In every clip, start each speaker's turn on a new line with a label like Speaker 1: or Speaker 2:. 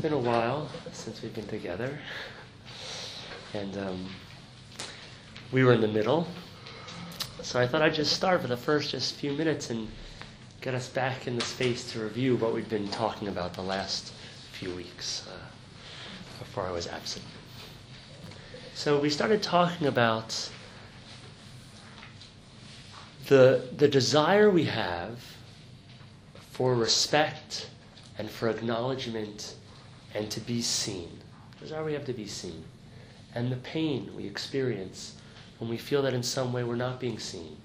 Speaker 1: been a while since we've been together. And um, we were in the middle. So I thought I'd just start for the first just few minutes and get us back in the space to review what we've been talking about the last few weeks uh, before I was absent. So we started talking about the, the desire we have for respect and for acknowledgement and to be seen. Desire we have to be seen. And the pain we experience when we feel that in some way we're not being seen,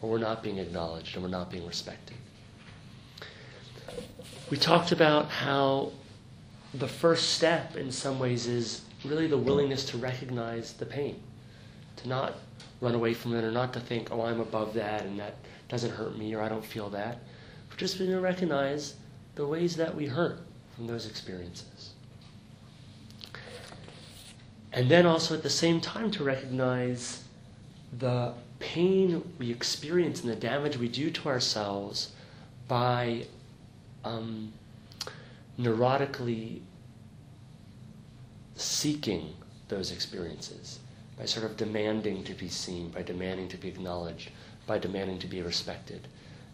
Speaker 1: or we're not being acknowledged, and we're not being respected. We talked about how the first step in some ways is really the willingness to recognize the pain, to not run away from it or not to think, oh, I'm above that and that doesn't hurt me or I don't feel that, but just to recognize the ways that we hurt from those experiences. And then also at the same time to recognize the pain we experience and the damage we do to ourselves by um, neurotically seeking those experiences, by sort of demanding to be seen, by demanding to be acknowledged, by demanding to be respected.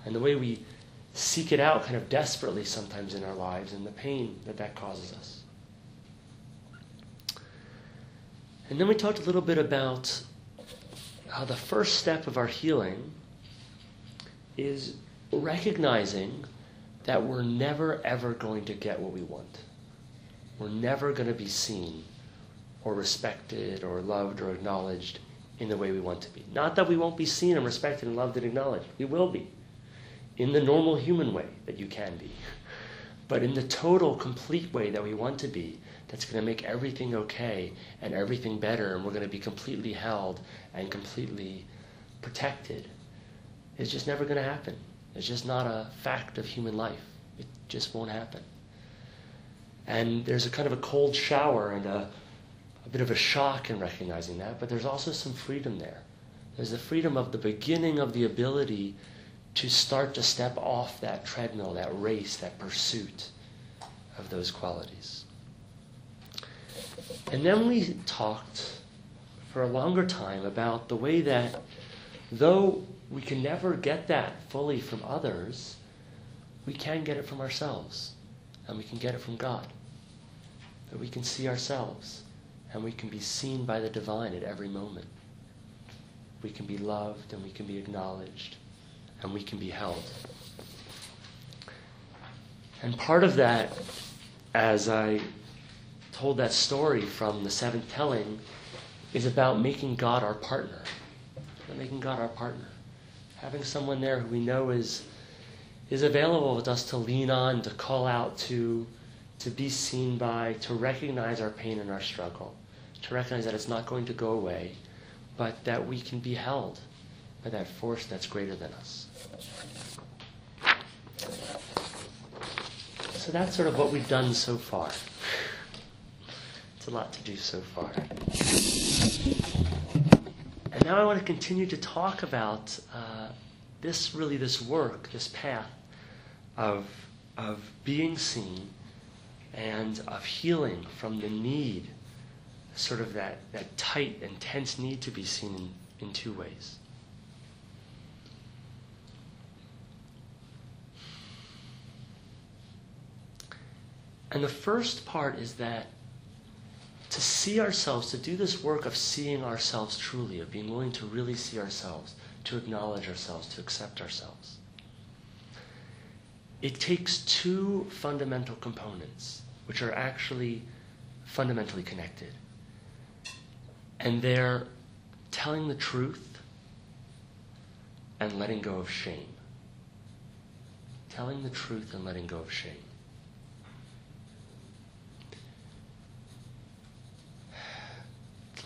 Speaker 1: And the way we seek it out kind of desperately sometimes in our lives and the pain that that causes us. And then we talked a little bit about how the first step of our healing is recognizing that we're never ever going to get what we want. We're never going to be seen or respected or loved or acknowledged in the way we want to be. Not that we won't be seen and respected and loved and acknowledged. We will be in the normal human way that you can be, but in the total, complete way that we want to be, that's going to make everything okay and everything better, and we're going to be completely held and completely protected, it's just never going to happen. It's just not a fact of human life. It just won't happen. And there's a kind of a cold shower and a, a bit of a shock in recognizing that, but there's also some freedom there. There's the freedom of the beginning of the ability to start to step off that treadmill, that race, that pursuit of those qualities. And then we talked for a longer time about the way that, though we can never get that fully from others, we can get it from ourselves, and we can get it from God. That we can see ourselves, and we can be seen by the divine at every moment. We can be loved, and we can be acknowledged, and we can be held. And part of that, as I told that story from the seventh telling, is about making God our partner. Making God our partner. Having someone there who we know is, is available with us to lean on, to call out to, to be seen by, to recognize our pain and our struggle, to recognize that it's not going to go away, but that we can be held by that force that's greater than us. So that's sort of what we've done so far. It's a lot to do so far. And now I want to continue to talk about uh, this really, this work, this path of, of being seen and of healing from the need, sort of that, that tight, intense need to be seen in, in two ways. And the first part is that to see ourselves, to do this work of seeing ourselves truly, of being willing to really see ourselves, to acknowledge ourselves, to accept ourselves, it takes two fundamental components, which are actually fundamentally connected. And they're telling the truth and letting go of shame. Telling the truth and letting go of shame.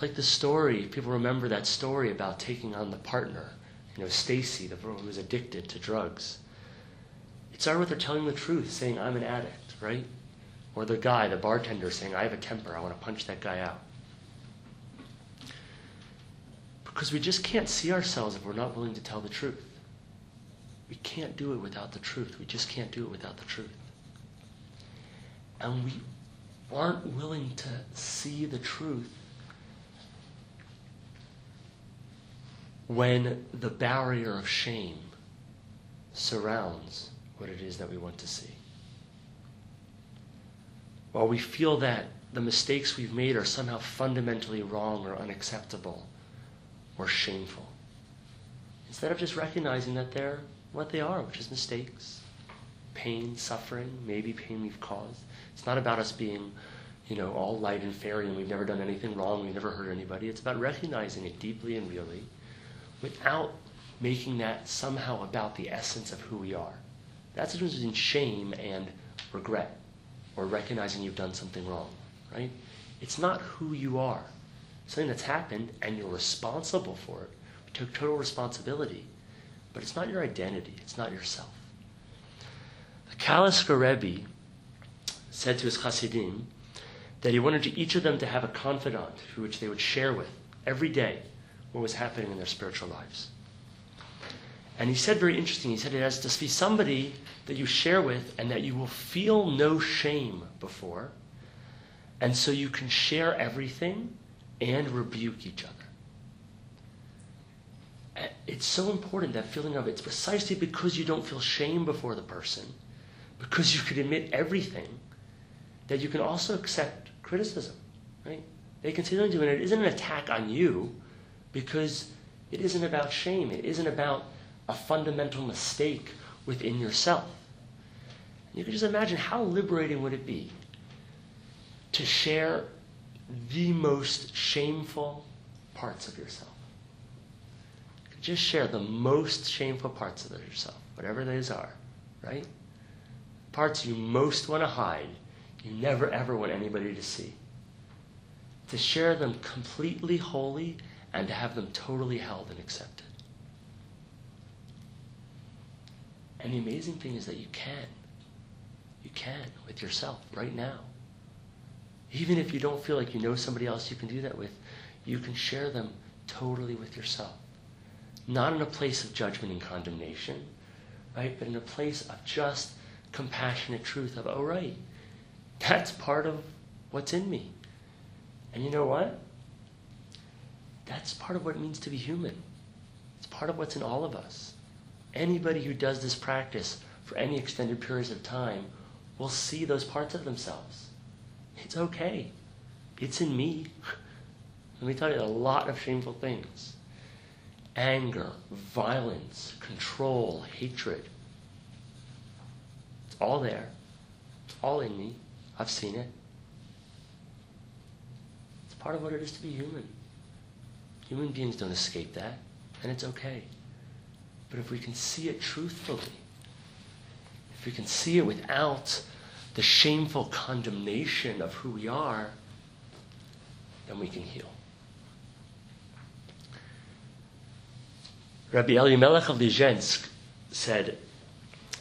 Speaker 1: Like the story, people remember that story about taking on the partner. You know, Stacy, the girl who was addicted to drugs. It started with her telling the truth, saying, I'm an addict, right? Or the guy, the bartender, saying, I have a temper, I want to punch that guy out. Because we just can't see ourselves if we're not willing to tell the truth. We can't do it without the truth. We just can't do it without the truth. And we aren't willing to see the truth when the barrier of shame surrounds what it is that we want to see. While we feel that the mistakes we've made are somehow fundamentally wrong or unacceptable or shameful. Instead of just recognizing that they're what they are, which is mistakes, pain, suffering, maybe pain we've caused. It's not about us being, you know, all light and fairy and we've never done anything wrong, we've never hurt anybody. It's about recognizing it deeply and really without making that somehow about the essence of who we are. That's the difference between shame and regret or recognizing you've done something wrong, right? It's not who you are. Something that's happened and you're responsible for it. We took total responsibility. But it's not your identity, it's not yourself. The Kalisker Rebbe said to his Hasidim that he wanted each of them to have a confidant who which they would share with every day what was happening in their spiritual lives. And he said very interesting, he said it has to be somebody that you share with and that you will feel no shame before. And so you can share everything and rebuke each other. It's so important that feeling of it's precisely because you don't feel shame before the person, because you can admit everything, that you can also accept criticism, right? They can say something to you, and it isn't an attack on you, because it isn't about shame. It isn't about a fundamental mistake within yourself. You can just imagine how liberating would it be to share the most shameful parts of yourself. Just share the most shameful parts of yourself, whatever those are, right? Parts you most want to hide, you never ever want anybody to see. To share them completely holy and to have them totally held and accepted. And the amazing thing is that you can. You can with yourself right now. Even if you don't feel like you know somebody else you can do that with, you can share them totally with yourself. Not in a place of judgment and condemnation, right? But in a place of just compassionate truth of, oh, right, that's part of what's in me. And you know what? That's part of what it means to be human. It's part of what's in all of us. Anybody who does this practice for any extended periods of time will see those parts of themselves. It's okay. It's in me. Let me tell you a lot of shameful things anger, violence, control, hatred. It's all there. It's all in me. I've seen it. It's part of what it is to be human. Human beings don't escape that, and it's okay. But if we can see it truthfully, if we can see it without the shameful condemnation of who we are, then we can heal. Rabbi Elimelech of Lizhensk said,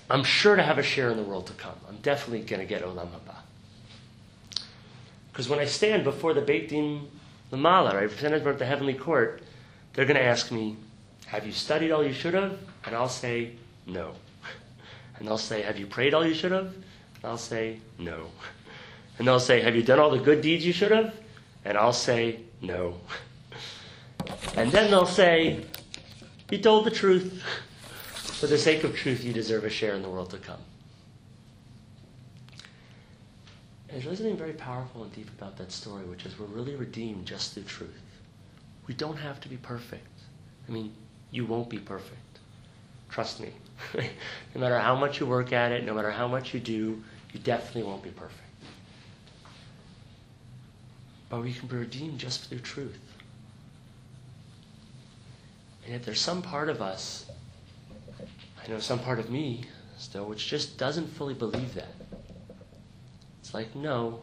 Speaker 1: I'm sure to have a share in the world to come. I'm definitely going to get Olam Haba. Because when I stand before the Beit Din Lamala, right, representative of the heavenly court, they're going to ask me, Have you studied all you should have? And I'll say, No. And they'll say, Have you prayed all you should have? And I'll say, No. And they'll say, Have you done all the good deeds you should have? And I'll say, No. And then they'll say, You told the truth. For the sake of truth, you deserve a share in the world to come. And there's really something very powerful and deep about that story, which is we're really redeemed just through truth. We don't have to be perfect. I mean, you won't be perfect. Trust me. no matter how much you work at it, no matter how much you do, you definitely won't be perfect. But we can be redeemed just through truth. And if there's some part of us, I know some part of me still, which just doesn't fully believe that. It's like, no,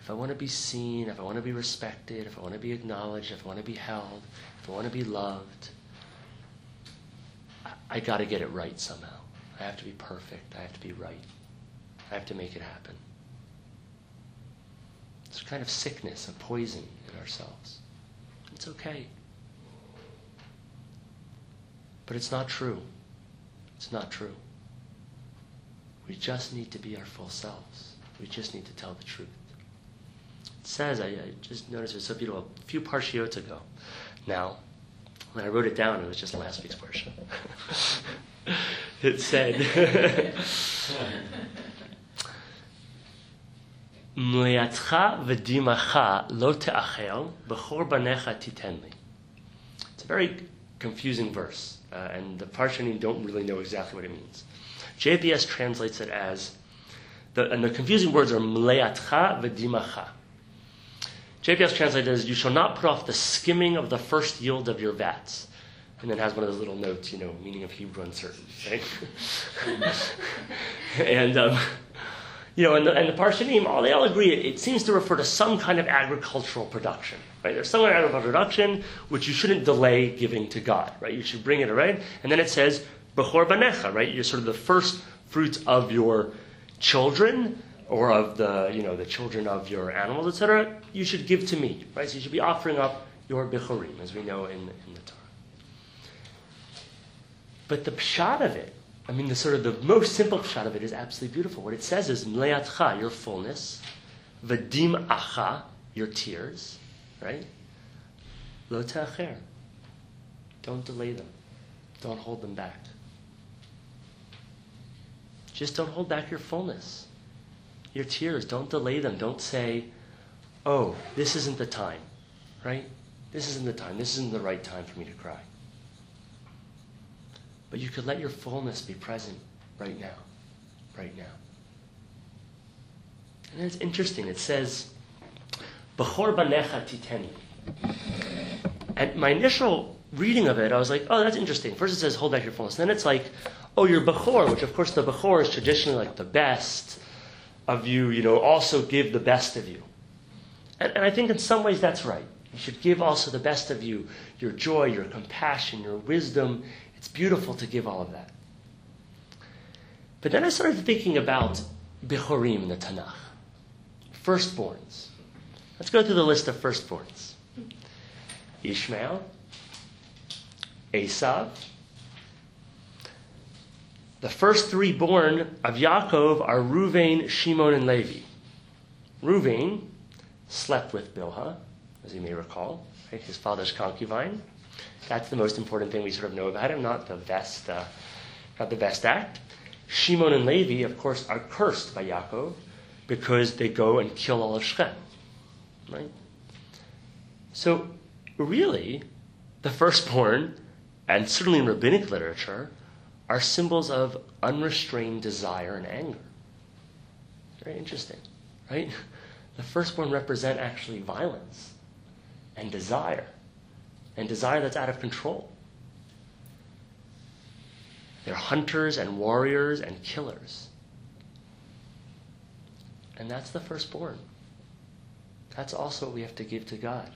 Speaker 1: if I want to be seen, if I want to be respected, if I want to be acknowledged, if I want to be held, if I want to be loved, I, I got to get it right somehow. I have to be perfect. I have to be right. I have to make it happen. It's a kind of sickness, a poison in ourselves. It's okay. But it's not true. It's not true. We just need to be our full selves. We just need to tell the truth. It says, I, I just noticed it was so beautiful, a few parshiot ago. Now, when I wrote it down, it was just last week's parsha. it said. It's a very confusing verse, uh, and the Parshanim don't really know exactly what it means. JPS translates it as, the, and the confusing words are mleatcha v'dimacha. JPS translates it as, you shall not put off the skimming of the first yield of your vats. And then has one of those little notes, you know, meaning of Hebrew uncertain, right? and um, you know, and the, and the Parshanim, all they all agree, it, it, seems to refer to some kind of agricultural production, right? There's some kind of agricultural production which you shouldn't delay giving to God, right? You should bring it, right? And then it says, Bechor Banecha, right? You're sort of the first fruits of your children or of the, you know, the children of your animals, etc. You should give to me, right? So you should be offering up your Bechorim, as we know in, in the Torah. But the pshat of it I mean, the sort of the most simple pshat of it is absolutely beautiful. What it says is mleatcha, your fullness, vadim acha, your tears, right? Lo ta'acher. Don't delay them. Don't hold them back. Just don't hold back your fullness. Your tears, don't delay them. Don't say, oh, this isn't the time, right? This isn't the time. This isn't the right time for me to cry. But you could let your fullness be present right now. Right now. And it's interesting. It says, Bechor banecha titeni. And my initial reading of it, I was like, oh, that's interesting. First it says, hold back your fullness. Then it's like, oh, your Bechor, which of course the Bechor is traditionally like the best of you, you know, also give the best of you. And, and I think in some ways that's right. You should give also the best of you, your joy, your compassion, your wisdom, it's beautiful to give all of that. But then I started thinking about Bechorim in the Tanakh. Firstborns. Let's go through the list of firstborns. Ishmael, Esav. The first three born of Yaakov are Ruvain, Shimon, and Levi. Ruvain slept with Bilhah, as you may recall, right? his father's concubine. That's the most important thing we sort of know about him, not the best, uh, not the best act. Shimon and Levi, of course, are cursed by Yaakov because they go and kill all of Shechem. Right? So, really, the firstborn, and certainly in rabbinic literature, are symbols of unrestrained desire and anger. Very interesting, right? The firstborn represent actually violence and desire and desire that's out of control. They're hunters and warriors and killers. And that's the firstborn. That's also what we have to give to God,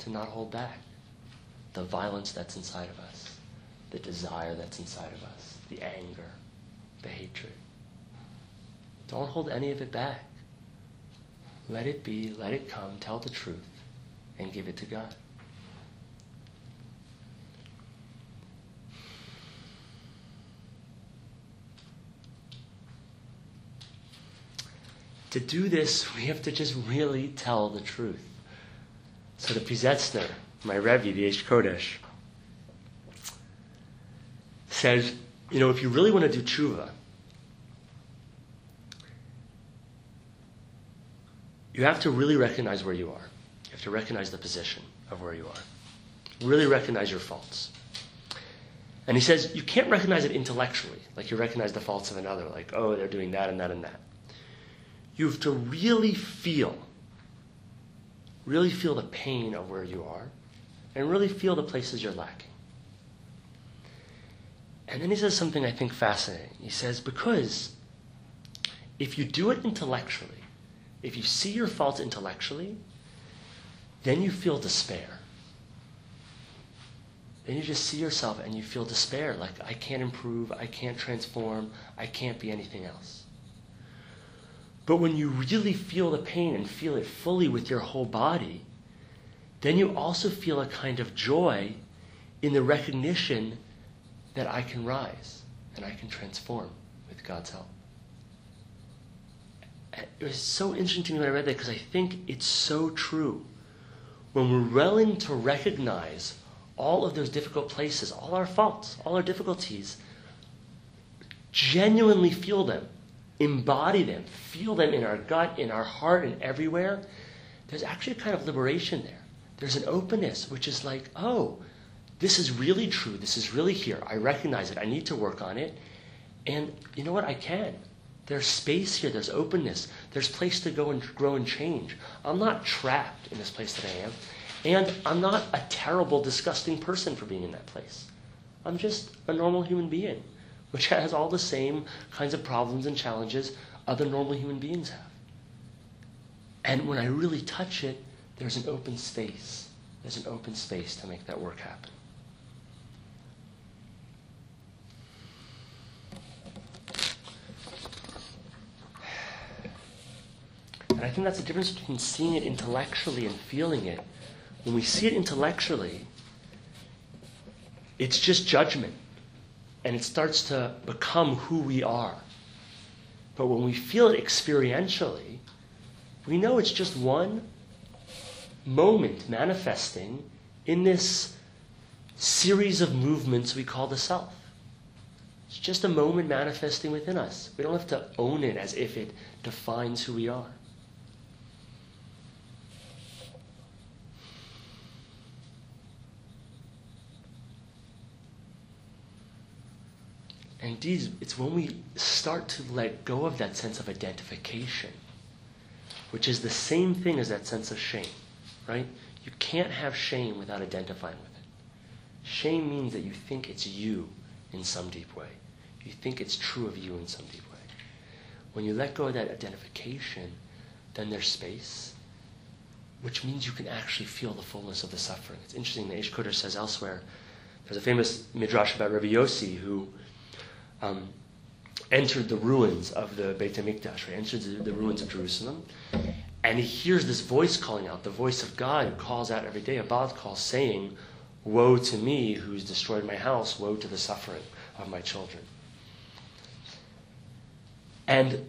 Speaker 1: to not hold back the violence that's inside of us, the desire that's inside of us, the anger, the hatred. Don't hold any of it back. Let it be, let it come, tell the truth, and give it to God. to do this, we have to just really tell the truth. So the Piaseczner, my Rebbe, the Aish Kodesh, says, you know, if you really want to do tshuva, you have to really recognize where you are. You have to recognize the position of where you are. Really recognize your faults. And he says you can't recognize it intellectually, like you recognize the faults of another, like, oh, they're doing that and that and that you have to really feel, really feel the pain of where you are, and really feel the places you're lacking. And then he says something I think fascinating. He says, because if you do it intellectually, if you see your faults intellectually, then you feel despair. Then you just see yourself and you feel despair like, I can't improve, I can't transform, I can't be anything else. But when you really feel the pain and feel it fully with your whole body, then you also feel a kind of joy in the recognition that I can rise and I can transform with God's help. it was so interesting to me when I read that because I think it's so true. When we're willing to recognize all of those difficult places, all our faults, all our difficulties, genuinely feel them, embody them, feel them in our gut, in our heart, and everywhere, there's actually a kind of liberation there. There's an openness, which is like, oh, this is really true. This is really here. I recognize it. I need to work on it. And you know what? I can. There's space here. There's openness. There's place to go and grow and change. I'm not trapped in this place that I am. And I'm not a terrible, disgusting person for being in that place. I'm just a normal human being, which has all the same kinds of problems and challenges other normal human beings have. And when I really touch it, there's an open space. There's an open space to make that work happen. And I think that's the difference between seeing it intellectually and feeling it. When we see it intellectually, it's just judgment. And it starts to become who we are. But when we feel it experientially, we know it's just one moment manifesting in this series of movements we call the self. It's just a moment manifesting within us. We don't have to own it as if it defines who we are. And indeed, it's when we start to let go of that sense of identification, which is the same thing as that sense of shame, right? You can't have shame without identifying with it. Shame means that you think it's you in some deep way. You think it's true of you in some deep way. When you let go of that identification, then there's space, which means you can actually feel the fullness of the suffering. It's interesting, that Aish Kodesh says elsewhere, there's a famous midrash about Rabbi Yossi who um, entered the ruins of the Beit HaMikdash, right? entered the, the, ruins of Jerusalem, and he hears this voice calling out, the voice of God who calls out every day, a bat kol, saying, Woe to me who's destroyed my house, woe to the suffering of my children. And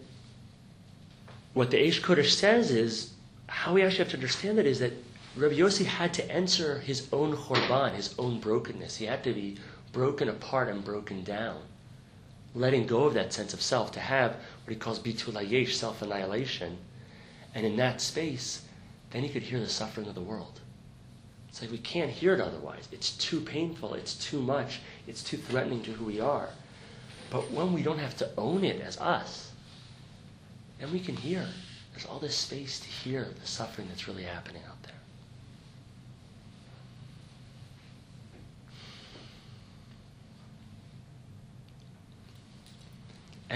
Speaker 1: what the Aish Kodesh says is, how we actually have to understand it is that Rabbi Yossi had to ensure his own chorban, his own brokenness. He had to be broken apart and broken down letting go of that sense of self to have what he calls bitul hayesh, self-annihilation. And in that space, then he could hear the suffering of the world. It's like we can't hear it otherwise. It's too painful. It's too much. It's too threatening to who we are. But when we don't have to own it as us, then we can hear. There's all this space to hear the suffering that's really happening out there.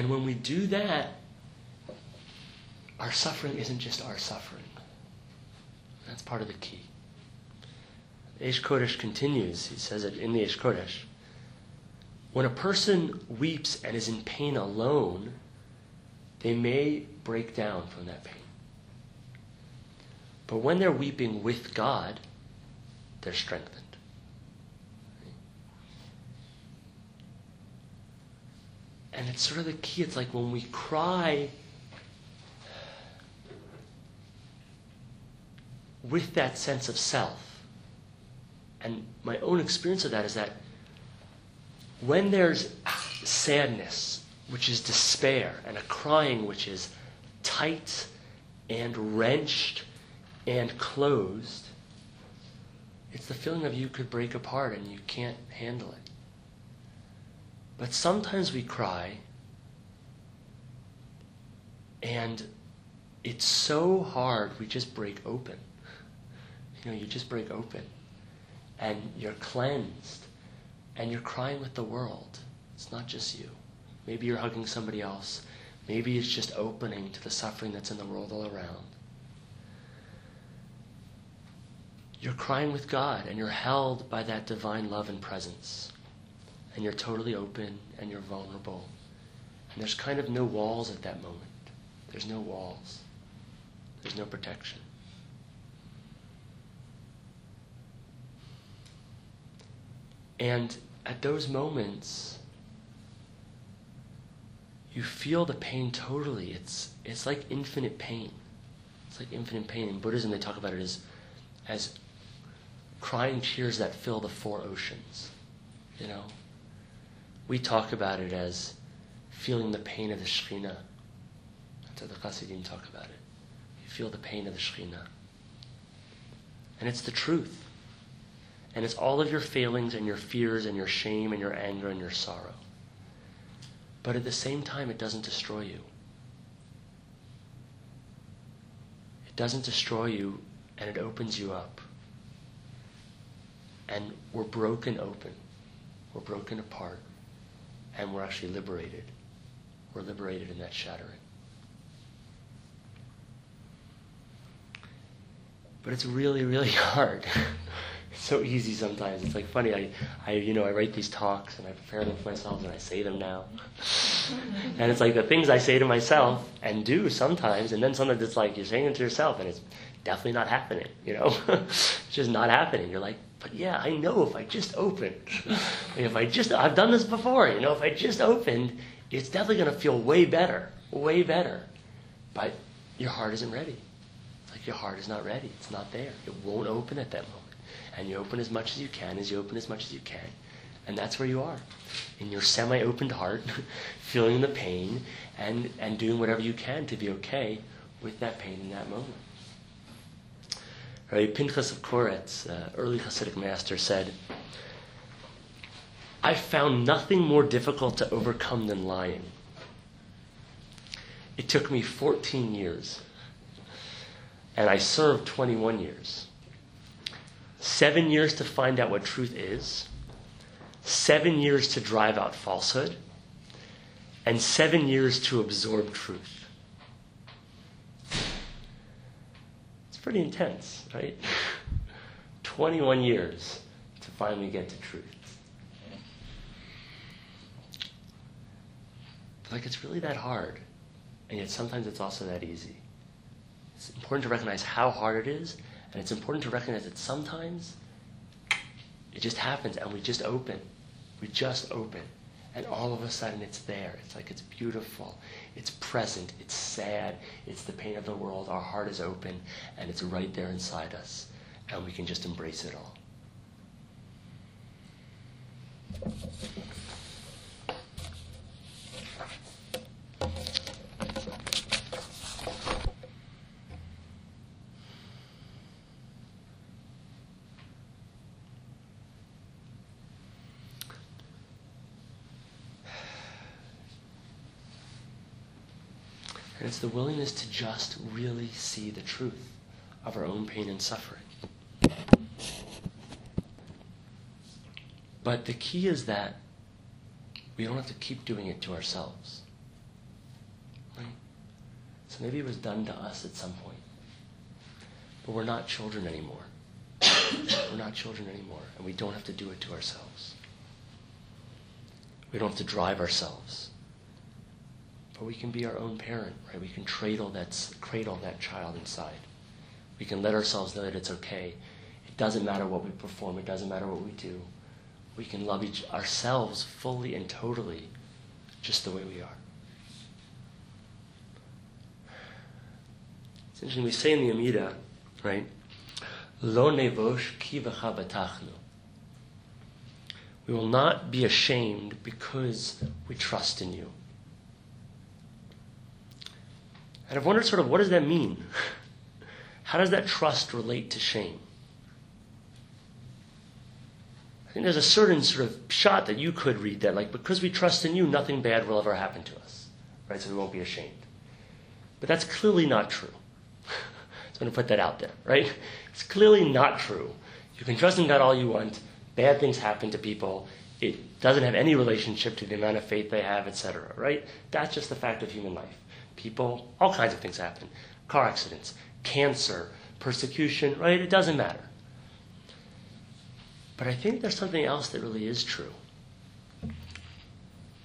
Speaker 1: And when we do that, our suffering isn't just our suffering. That's part of the key. Aish Kodesh continues, he says it in the Aish Kodesh. When a person weeps and is in pain alone, they may break down from that pain. But when they're weeping with God, they're strengthened. And it's sort of the key. It's like when we cry with that sense of self. And my own experience of that is that when there's sadness, which is despair, and a crying, which is tight and wrenched and closed, it's the feeling of you could break apart and you can't handle it. But sometimes we cry, and it's so hard, we just break open. You know, you just break open, and you're cleansed, and you're crying with the world. It's not just you. Maybe you're hugging somebody else. Maybe it's just opening to the suffering that's in the world all around. You're crying with God, and you're held by that divine love and presence and you're totally open and you're vulnerable. And there's kind of no walls at that moment. There's no walls. There's no protection. And at those moments, you feel the pain totally. It's, it's like infinite pain. It's like infinite pain. In Buddhism, they talk about it as, as crying tears that fill the four oceans. You know? We talk about it as feeling the pain of the Shekhinah. That's how the Chassidim talk about it. You feel the pain of the Shekhinah. And it's the truth. And it's all of your failings and your fears and your shame and your anger and your sorrow. But at the same time, it doesn't destroy you. It doesn't destroy you and it opens you up. And we're broken open. We're broken apart. And we're actually liberated. We're liberated in that shattering. But it's really, really hard. it's so easy sometimes. It's like funny. I, I, you know, I write these talks and I prepare them for myself and I say them now. and it's like the things I say to myself and do sometimes, and then sometimes it's like you're saying it to yourself and it's definitely not happening. You know, it's just not happening. You're like, but yeah, I know if I just opened, if I just, I've done this before. You know, if I just opened, it's definitely going to feel way better, way better. But your heart isn't ready. It's like your heart is not ready. It's not there. It won't open at that moment. And you open as much as you can, as you open as much as you can. And that's where you are. In your semi opened heart, feeling the pain and, and doing whatever you can to be okay with that pain in that moment. Pinchas of Koretz, uh, early Hasidic master, said, I found nothing more difficult to overcome than lying. It took me 14 years, and I served 21 years. Seven years to find out what truth is, seven years to drive out falsehood, and seven years to absorb truth. It's pretty intense, right? 21 years to finally get to truth. like it's really that hard, and yet sometimes it's also that easy. It's important to recognize how hard it is, and it's important to recognize that sometimes it just happens and we just open. We just open. And all of a sudden it's there. It's like it's beautiful. It's present. It's sad. It's the pain of the world. Our heart is open and it's right there inside us. And we can just embrace it all. And it's the willingness to just really see the truth of our own pain and suffering. But the key is that we don't have to keep doing it to ourselves. Right? So maybe it was done to us at some point. But we're not children anymore. we're not children anymore, and we don't have to do it to ourselves. We don't have to drive ourselves. But we can be our own parent, right? We can cradle that, cradle that child inside. We can let ourselves know that it's okay. It doesn't matter what we perform, it doesn't matter what we do. We can love each ourselves fully and totally just the way we are. It's interesting, we say in the Amida, right? Lo nevosh ki. We will not be ashamed because we trust in you. And I've wondered sort of what does that mean? How does that trust relate to shame? I think there's a certain sort of pshat that you could read that, like, because we trust in you, nothing bad will ever happen to us. Right? So we won't be ashamed. But that's clearly not true. so I'm going to put that out there, right? It's clearly not true. You can trust in God all you want. Bad things happen to people. It doesn't have any relationship to the amount of faith they have, etc. Right? That's just the fact of human life people, all kinds of things happen car accidents, cancer, persecution, right? It doesn't matter. But I think there's something else that really is true.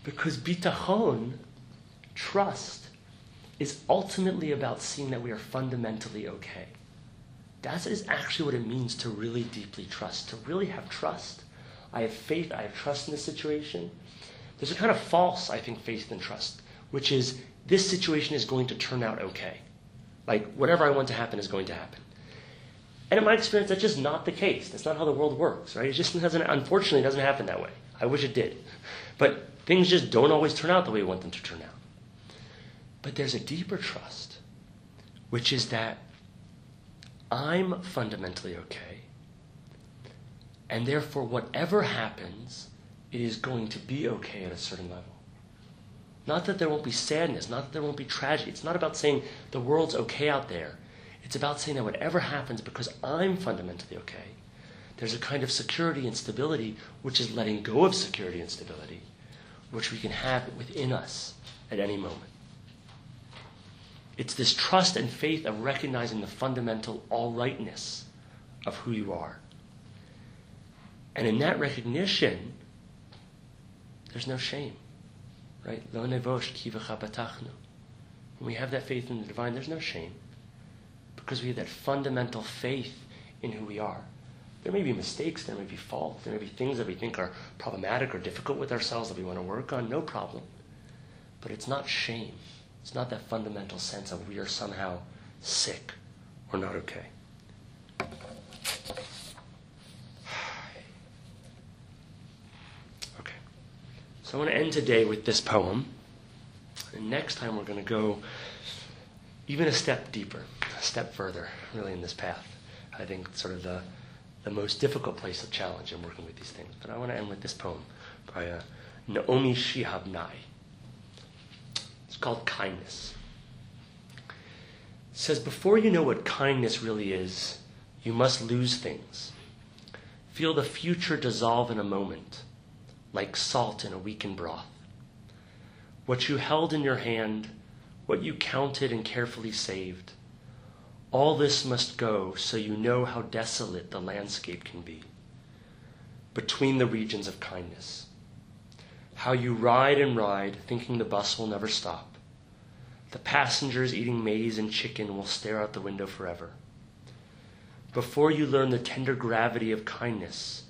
Speaker 1: Because bitachon, trust, is ultimately about seeing that we are fundamentally okay. That is actually what it means to really deeply trust, to really have trust. I have faith, I have trust in the situation. There's a kind of false, I think, faith and trust which is this situation is going to turn out okay. Like, whatever I want to happen is going to happen. And in my experience, that's just not the case. That's not how the world works, right? It just doesn't, unfortunately, it doesn't happen that way. I wish it did. But things just don't always turn out the way we want them to turn out. But there's a deeper trust, which is that I'm fundamentally okay. And therefore, whatever happens, it is going to be okay at a certain level. Not that there won't be sadness, not that there won't be tragedy. It's not about saying the world's okay out there. It's about saying that whatever happens, because I'm fundamentally okay, there's a kind of security and stability which is letting go of security and stability, which we can have within us at any moment. It's this trust and faith of recognizing the fundamental all rightness of who you are. And in that recognition, there's no shame. Right? Lo nevosh When we have that faith in the divine, there's no shame. Because we have that fundamental faith in who we are. There may be mistakes, there may be faults, there may be things that we think are problematic or difficult with ourselves that we want to work on, no problem. But it's not shame. It's not that fundamental sense of we are somehow sick or not. Okay. So I want to end today with this poem. And next time we're going to go even a step deeper, a step further, really, in this path. I think sort of the, the most difficult place of challenge in working with these things. But I want to end with this poem by uh, Naomi Shihab Nye. It's called kindness. It says, Before you know what kindness really is, you must lose things. Feel the future dissolve in a moment, like salt in a weakened broth. What you held in your hand, what you counted and carefully saved, all this must go so you know how desolate the landscape can be between the regions of kindness. How you ride and ride, thinking the bus will never stop. The passengers eating maize and chicken will stare out the window forever. Before you learn the tender gravity of kindness,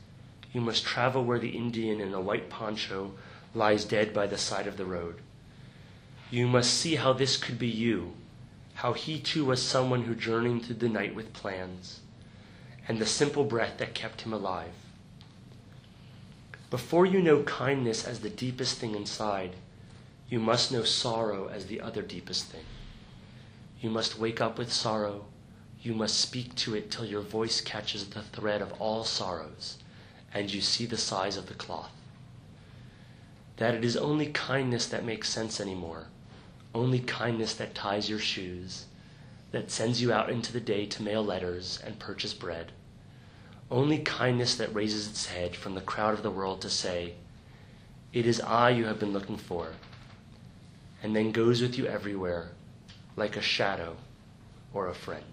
Speaker 1: you must travel where the Indian in a white poncho lies dead by the side of the road. You must see how this could be you, how he too was someone who journeyed through the night with plans, and the simple breath that kept him alive. Before you know kindness as the deepest thing inside, you must know sorrow as the other deepest thing. You must wake up with sorrow. You must speak to it till your voice catches the thread of all sorrows, and you see the size of the cloth. That it is only kindness that makes sense anymore, only kindness that ties your shoes, that sends you out into the day to mail letters and purchase bread only kindness that raises its head from the crowd of the world to say, It is I you have been looking for, and then goes with you everywhere like a shadow or a friend.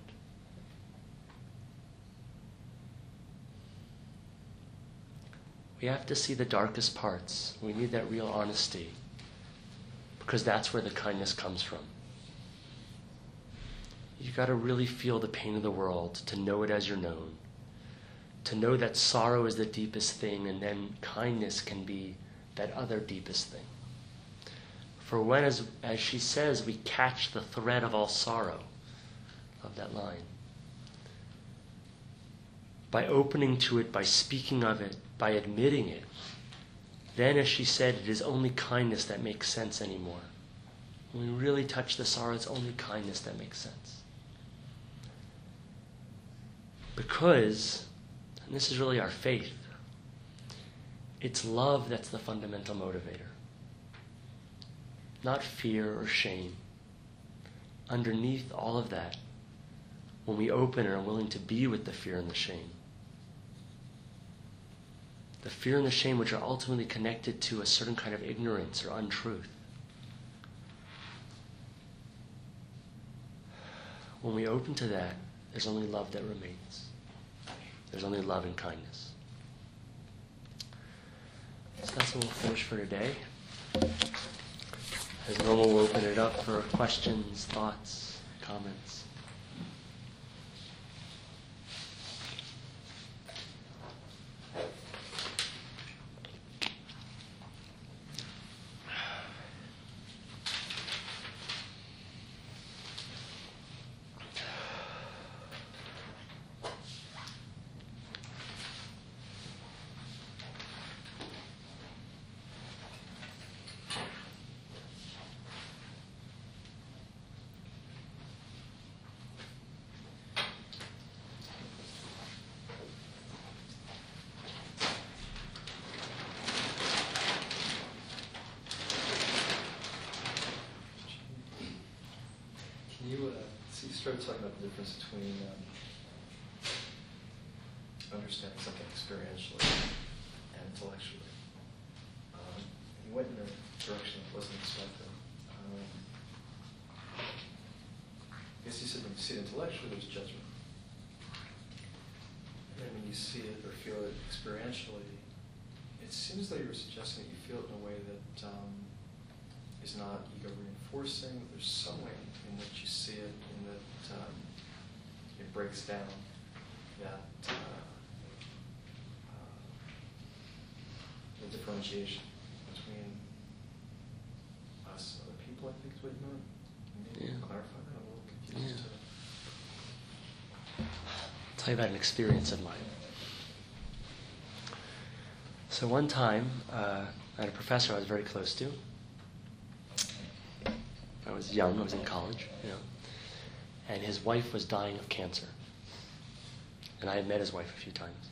Speaker 1: We have to see the darkest parts. We need that real honesty because that's where the kindness comes from. You've got to really feel the pain of the world to know it as you're known to know that sorrow is the deepest thing, and then kindness can be that other deepest thing. For when, as, as she says, we catch the thread of all sorrow, of that line, by opening to it, by speaking of it, by admitting it, then, as she said, it is only kindness that makes sense anymore. When we really touch the sorrow, it's only kindness that makes sense. Because and this is really our faith. It's love that's the fundamental motivator, not fear or shame. Underneath all of that, when we open and are willing to be with the fear and the shame, the fear and the shame which are ultimately connected to a certain kind of ignorance or untruth. When we open to that, there's only love that remains. There's only love and kindness. So that's what we'll finish for today. As normal, we'll open it up for questions, thoughts, comments.
Speaker 2: Can you, uh, so you started talking about the difference between um, understanding something experientially and intellectually. Um, you went in a direction that wasn't expected. Um, I guess you said when you see it intellectually, there's judgment. And then when you see it or feel it experientially, it seems like you were suggesting that you feel it in a way that um, is not ego reinforcing. There's some way in which you see it, um, it breaks down that uh, uh, the differentiation between us and other people. I think is what you meant. Maybe
Speaker 1: Yeah.
Speaker 2: clarify that. I'm a little confused.
Speaker 1: Yeah. Tell you about an experience of mine. So one time, uh, I had a professor I was very close to. I was young, I was in college, you know, and his wife was dying of cancer. And I had met his wife a few times.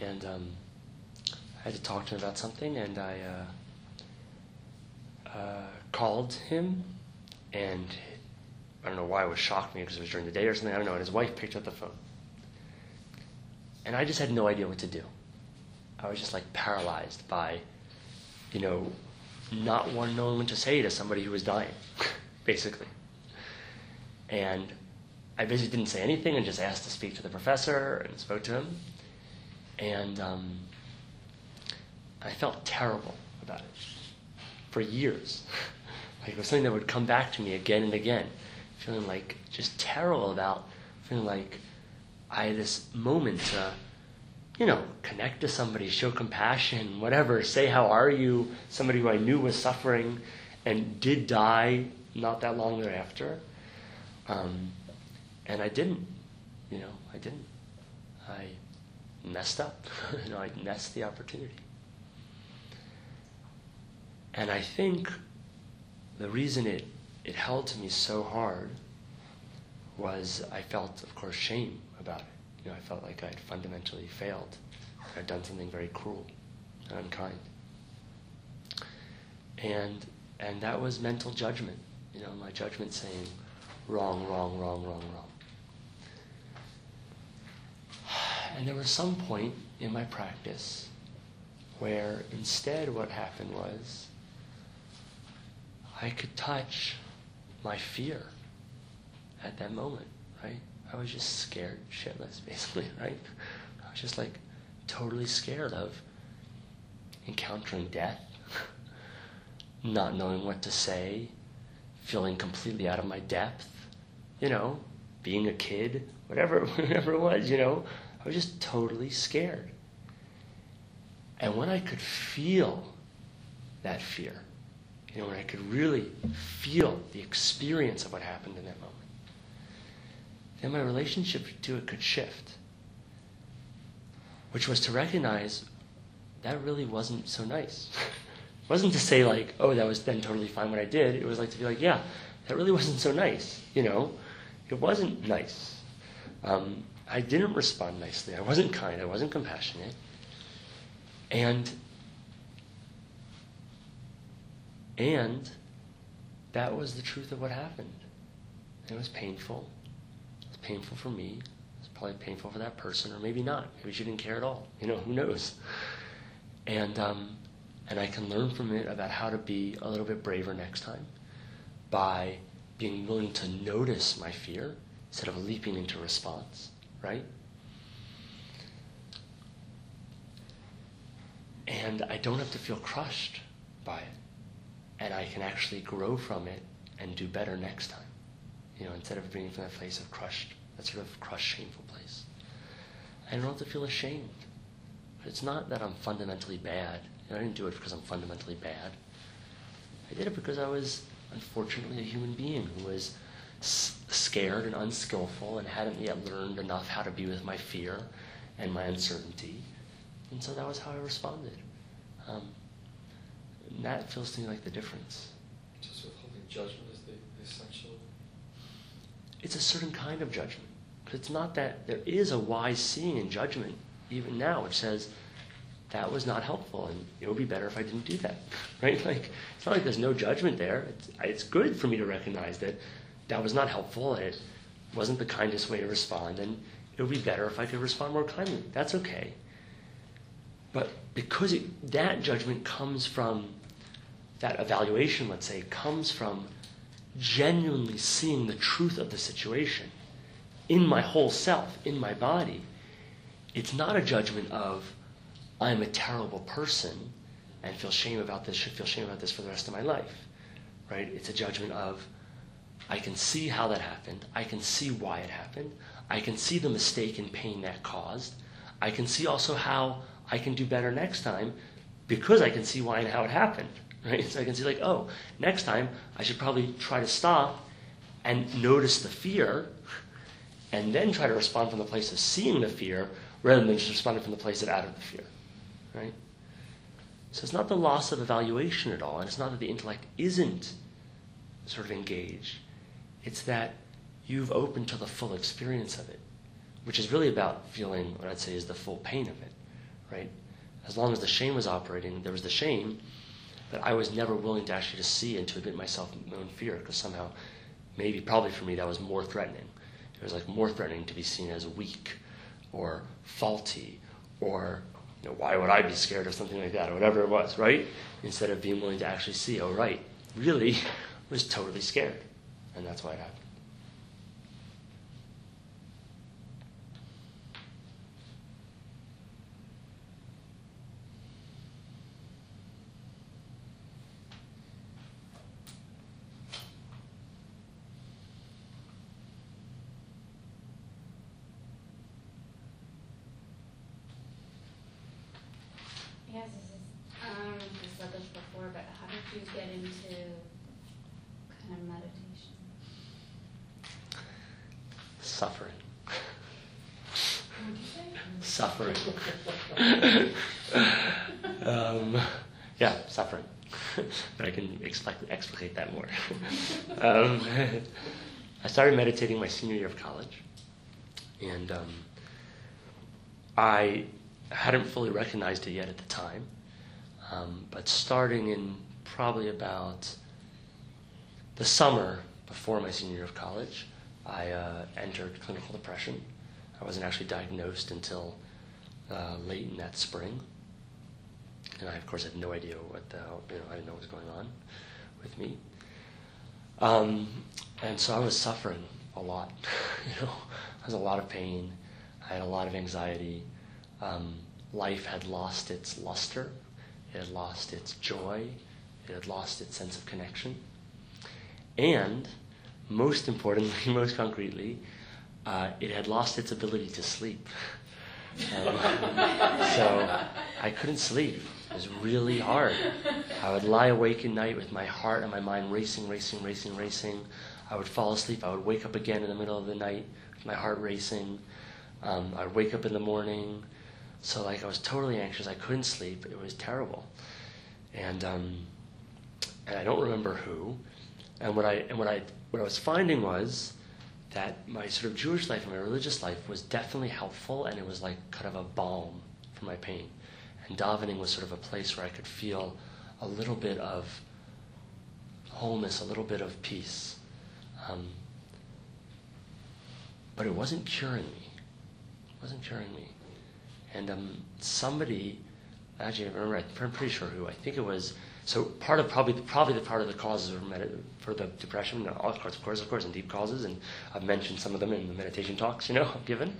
Speaker 1: And um, I had to talk to him about something, and I uh, uh, called him, and I don't know why it was shocked me because it was during the day or something. I don't know. And his wife picked up the phone, and I just had no idea what to do. I was just like paralyzed by, you know, not knowing what to say to somebody who was dying, basically. And I basically didn't say anything and just asked to speak to the professor and spoke to him. And um, I felt terrible about it for years. like it was something that would come back to me again and again, feeling like just terrible about feeling like I had this moment to, you know, connect to somebody, show compassion, whatever, say how are you, somebody who I knew was suffering and did die not that long thereafter. Um, and I didn't, you know, I didn't. I messed up. you know, I missed the opportunity. And I think the reason it, it held to me so hard was I felt, of course, shame about it. You know, I felt like I had fundamentally failed. I'd done something very cruel and unkind. And and that was mental judgment. You know, my judgment saying, wrong, wrong, wrong, wrong, wrong. And there was some point in my practice where instead what happened was I could touch my fear at that moment, right? I was just scared shitless, basically, right? I was just like totally scared of encountering death, not knowing what to say, feeling completely out of my depth, you know, being a kid, whatever, whatever it was, you know, I was just totally scared. And when I could feel that fear, you know, when I could really feel the experience of what happened in that moment, then my relationship to it could shift. Which was to recognize that really wasn't so nice. it wasn't to say like, oh, that was then totally fine what I did. It was like to be like, yeah, that really wasn't so nice. You know, it wasn't nice. Um, I didn't respond nicely. I wasn't kind. I wasn't compassionate. And and that was the truth of what happened. It was painful. It was painful for me. It was probably painful for that person, or maybe not. Maybe she didn't care at all. You know, who knows? And um, and I can learn from it about how to be a little bit braver next time by being willing to notice my fear instead of leaping into response, right? And I don't have to feel crushed by it. And I can actually grow from it and do better next time. You know, instead of being from that place of crushed, that sort of crushed, shameful place. I don't have to feel ashamed. It's not that I'm fundamentally bad. You know, I didn't do it because I'm fundamentally bad. I did it because I was, unfortunately, a human being who was s- scared and unskillful and hadn't yet learned enough how to be with my fear and my uncertainty. And so that was how I responded. Um, and that feels to me like the difference.
Speaker 2: Just withholding judgment is the the essential.
Speaker 1: It's a certain kind of judgment. 'Cause it's not that there is a wise seeing in judgment, even now, which says that was not helpful and it would be better if I didn't do that. Right? Like, it's not like there's no judgment there. It's, it's good for me to recognize that that was not helpful. It wasn't the kindest way to respond, and it would be better if I could respond more kindly. That's okay. But because it, that judgment comes from, that evaluation, let's say, comes from genuinely seeing the truth of the situation in my whole self, in my body, it's not a judgment of, I'm a terrible person and feel shame about this, should feel shame about this for the rest of my life. Right? It's a judgment of, I can see how that happened. I can see why it happened. I can see the mistake and pain that caused. I can see also how I can do better next time because I can see why and how it happened. Right? So I can see like, oh, next time I should probably try to stop and notice the fear and then try to respond from the place of seeing the fear rather than just responding from the place of out of the fear. Right? So it's not the loss of evaluation at all, and it's not that the intellect isn't sort of engaged. It's that you've opened to the full experience of it, which is really about feeling what I'd say is the full pain of it, right? As long as the shame was operating, there was the shame, but I was never willing to actually to see and to admit myself my own fear, because somehow, maybe, probably for me, that was more threatening. It was like more threatening to be seen as weak or faulty or you know, why would I be scared of something like that or whatever it was, right? Instead of being willing to actually see, oh, right, really I was totally scared. And that's why it happened.
Speaker 3: Yes, this is, I don't know if you said this before, but how did you get into kind of meditation?
Speaker 1: Suffering. Suffering. um, yeah, suffering. but I can explicate, explicate that more. um, I started meditating my senior year of college, and um, I hadn't fully recognized it yet at the time. Um, but starting in probably about the summer before my senior year of college, I uh, entered clinical depression. I wasn't actually diagnosed until uh, late in that spring. And I, of course, had no idea what the hell, you know, I didn't know what was going on with me. Um, and so I was suffering a lot. you know, I was a lot of pain. I had a lot of anxiety. Um, life had lost its luster. It had lost its joy. It had lost its sense of connection. And most importantly, most concretely, uh, it had lost its ability to sleep. Um, so I couldn't sleep. It was really hard. I would lie awake at night with my heart and my mind racing, racing, racing, racing. I would fall asleep. I would wake up again in the middle of the night with my heart racing. Um, I would wake up in the morning. So like I was totally anxious. I couldn't sleep. It was terrible. And um, and I don't remember who. And what I and what I what I was finding was that my sort of Jewish life and my religious life was definitely helpful, and it was like kind of a balm for my pain. And davening was sort of a place where I could feel a little bit of wholeness, a little bit of peace. Um, but it wasn't curing me. It wasn't curing me. And um, somebody, actually, I remember, I'm pretty sure who, I think it was, so part of probably probably the part of the causes of med- for the depression, all course, of course, of course, and deep causes, and I've mentioned some of them in the meditation talks, you know, I've given.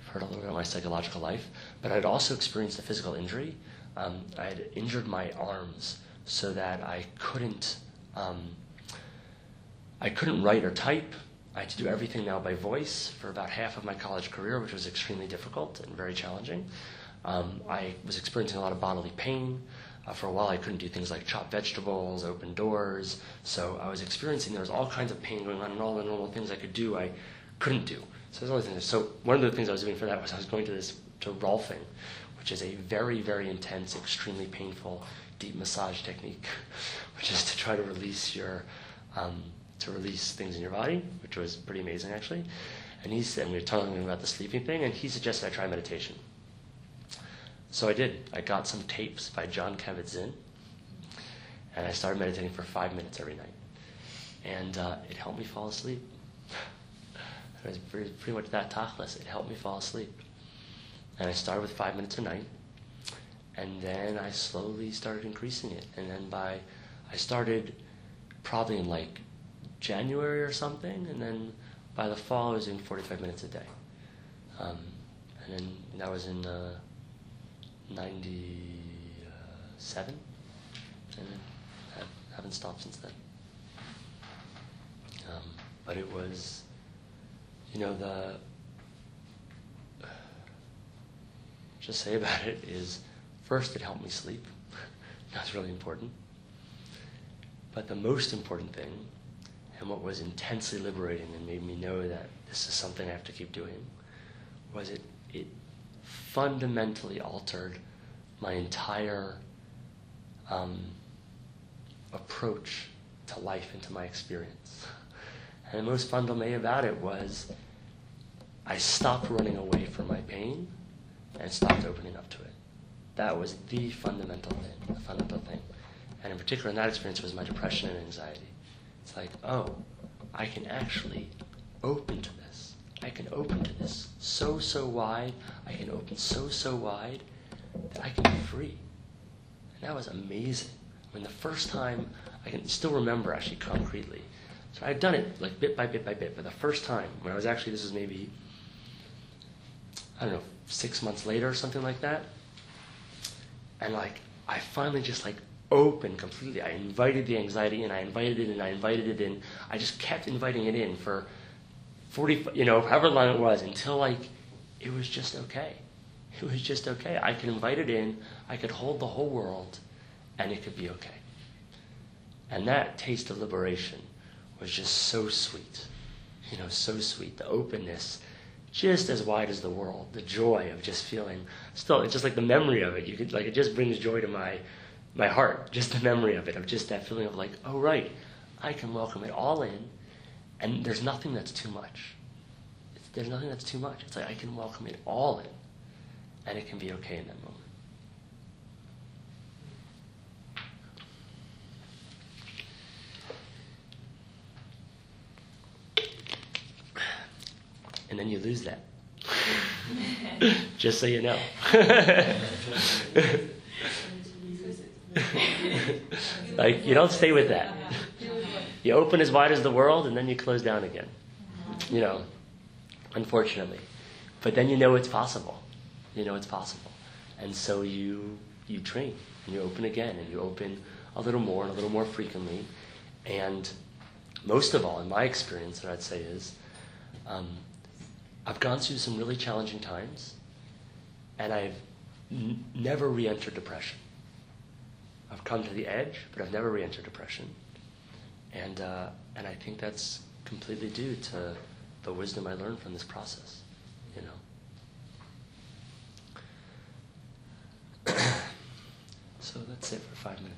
Speaker 1: I've heard a little bit about my psychological life, but I'd also experienced a physical injury. Um, I had injured my arms so that I couldn't, um, I couldn't write or type. I had to do everything now by voice for about half of my college career, which was extremely difficult and very challenging. Um, I was experiencing a lot of bodily pain. Uh, for a while, I couldn't do things like chop vegetables, open doors. So I was experiencing there was all kinds of pain going on, and all the normal things I could do, I couldn't do. So there's all things. So one of the things I was doing for that was I was going to this to rolfing, which is a very very intense, extremely painful deep massage technique, which is to try to release your um, to release things in your body, which was pretty amazing actually. And he said we were talking about the sleeping thing, and he suggested I try meditation. So I did. I got some tapes by Jon Kabat-Zinn, and I started meditating for five minutes every night. and uh, it helped me fall asleep. it was pretty, pretty much that tachlis. It helped me fall asleep. And I started with five minutes a night, and then I slowly started increasing it. And then by, I started probably in like January or something, and then by the fall I was doing 45 minutes a day. Um, and then that was in uh, 97, and I haven't stopped since then. Um, but it was, you know, the just say about it is first it helped me sleep. That's really important. But the most important thing, and what was intensely liberating and made me know that this is something I have to keep doing, was it it fundamentally altered my entire um, approach to life and to my experience. And the most fundamental about it was I stopped running away from my pain and stopped opening up to it. That was the fundamental thing, the fundamental thing. And in particular, in that experience, was my depression and anxiety. It's like, oh, I can actually open to. I can open to this so, so wide. I can open so, so wide that I can be free. And that was amazing. I mean, the first time, I can still remember actually concretely. So I'd done it like bit by bit by bit, but the first time, when I was actually, this was maybe, I don't know, six months later or something like that. And like, I finally just like opened completely. I invited the anxiety in, I invited it in, I invited it in. I just kept inviting it in for 40, you know, however long it was until like it was just okay. It was just okay. I could invite it in, I could hold the whole world, and it could be okay. And that taste of liberation was just so sweet. You know, so sweet. The openness just as wide as the world. The joy of just feeling still it's just like the memory of it. You could like it just brings joy to my my heart. Just the memory of it, of just that feeling of like, oh right, I can welcome it all in, and there's nothing that's too much. It's, there's nothing that's too much. It's like I can welcome it all in, and it can be okay in that moment. and then you lose that. Just so you know. like, you don't stay with that. You open as wide as the world and then you close down again. You know, unfortunately. But then you know it's possible. You know it's possible. And so you you train and you open again and you open a little more and a little more frequently. And most of all, in my experience, what I'd say is um, I've gone through some really challenging times, and I've n- never re entered depression. I've come to the edge, but I've never re entered depression. And, uh, and I think that's completely due to the wisdom I learned from this process, you know. so that's it for five minutes.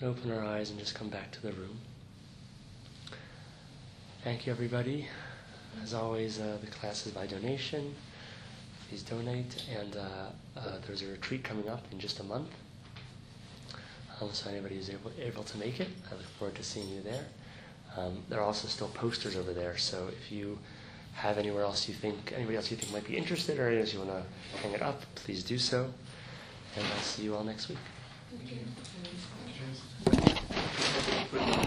Speaker 1: Open our eyes and just come back to the room. Thank you, everybody. As always, uh, the class is by donation. Please donate. And uh, uh, there's a retreat coming up in just a month. Um, so anybody who's able, able to make it, I look forward to seeing you there. Um, there are also still posters over there. So if you have anywhere else you think, anybody else you think might be interested, or areas you want to hang it up, please do so. And I'll see you all next week.
Speaker 2: Thank you.